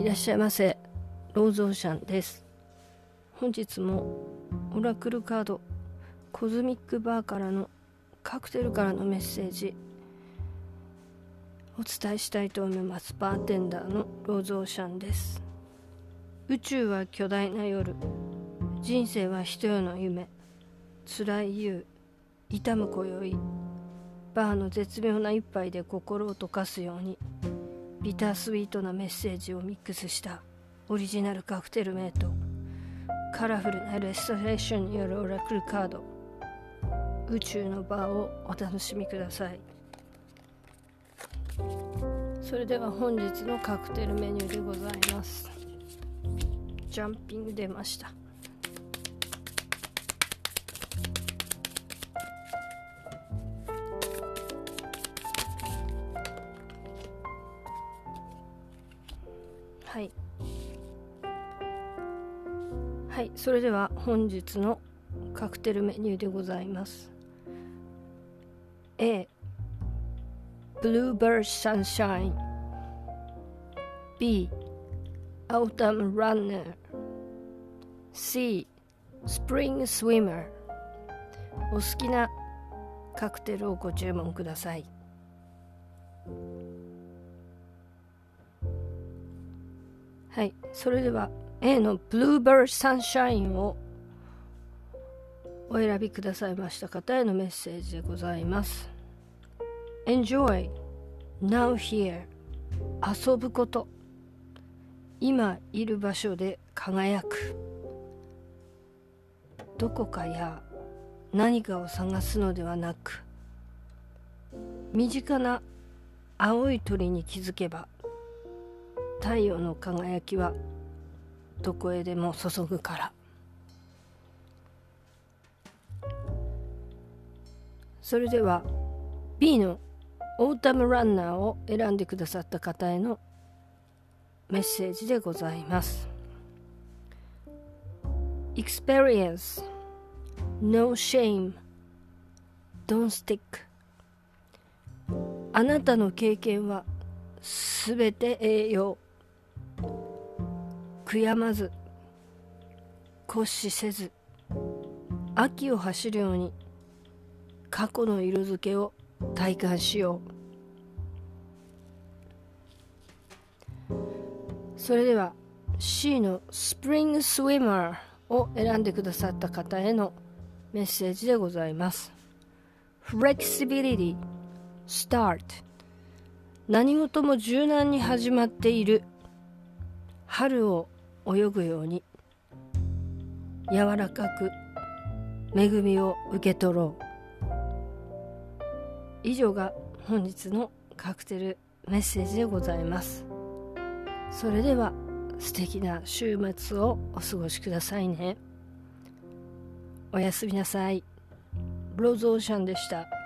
いらっしゃいませ。ローズオーシャンです。本日もオラクルカードコズミックバーからのカクテルからのメッセージお伝えしたいと思います。バーテンダーのローズオーシャンです。宇宙は巨大な夜。人生は一夜の夢。辛い夕痛む今宵。バーの絶妙な一杯で心を溶かすように。ビタースイートなメッセージをミックスしたオリジナルカクテルメイトカラフルなレストレーションによるオラクルカード宇宙のバーをお楽しみください。それでは本日のカクテルメニューでございます。ジャンピング出ました。はい。はいそれでは本日のカクテルメニューでございます。A Blue Bar Sunshine B Autumn Runner C Spring Swimmer お好きなカクテルをご注文ください。はい。それでは A のブルーバーサンシャインをお選びくださいました方へのメッセージでございます。Enjoy Now Here. 遊ぶこと。今いる場所で輝く。どこかや何かを探すのではなく身近な青い鳥に気づけば太陽の輝きはどこへでも注ぐから。それでは B のオータムランナーを選んでくださった方へのメッセージでございます。Experience. No shame. Don't stick. あなたの経験はすべて栄養。悔やまず骨死せず秋を走るように過去の色づけを体感しよう。それでは C のスプリングスイマーを選んでくださった方へのメッセージでございます。Flexibility Start 何事も柔軟に始まっている。春を泳ぐように。柔らかく恵みを受け取ろう。以上が本日のカクテルメッセージでございます。それでは素敵な週末をお過ごしくださいね。おやすみなさい。ローズオーシャンでした。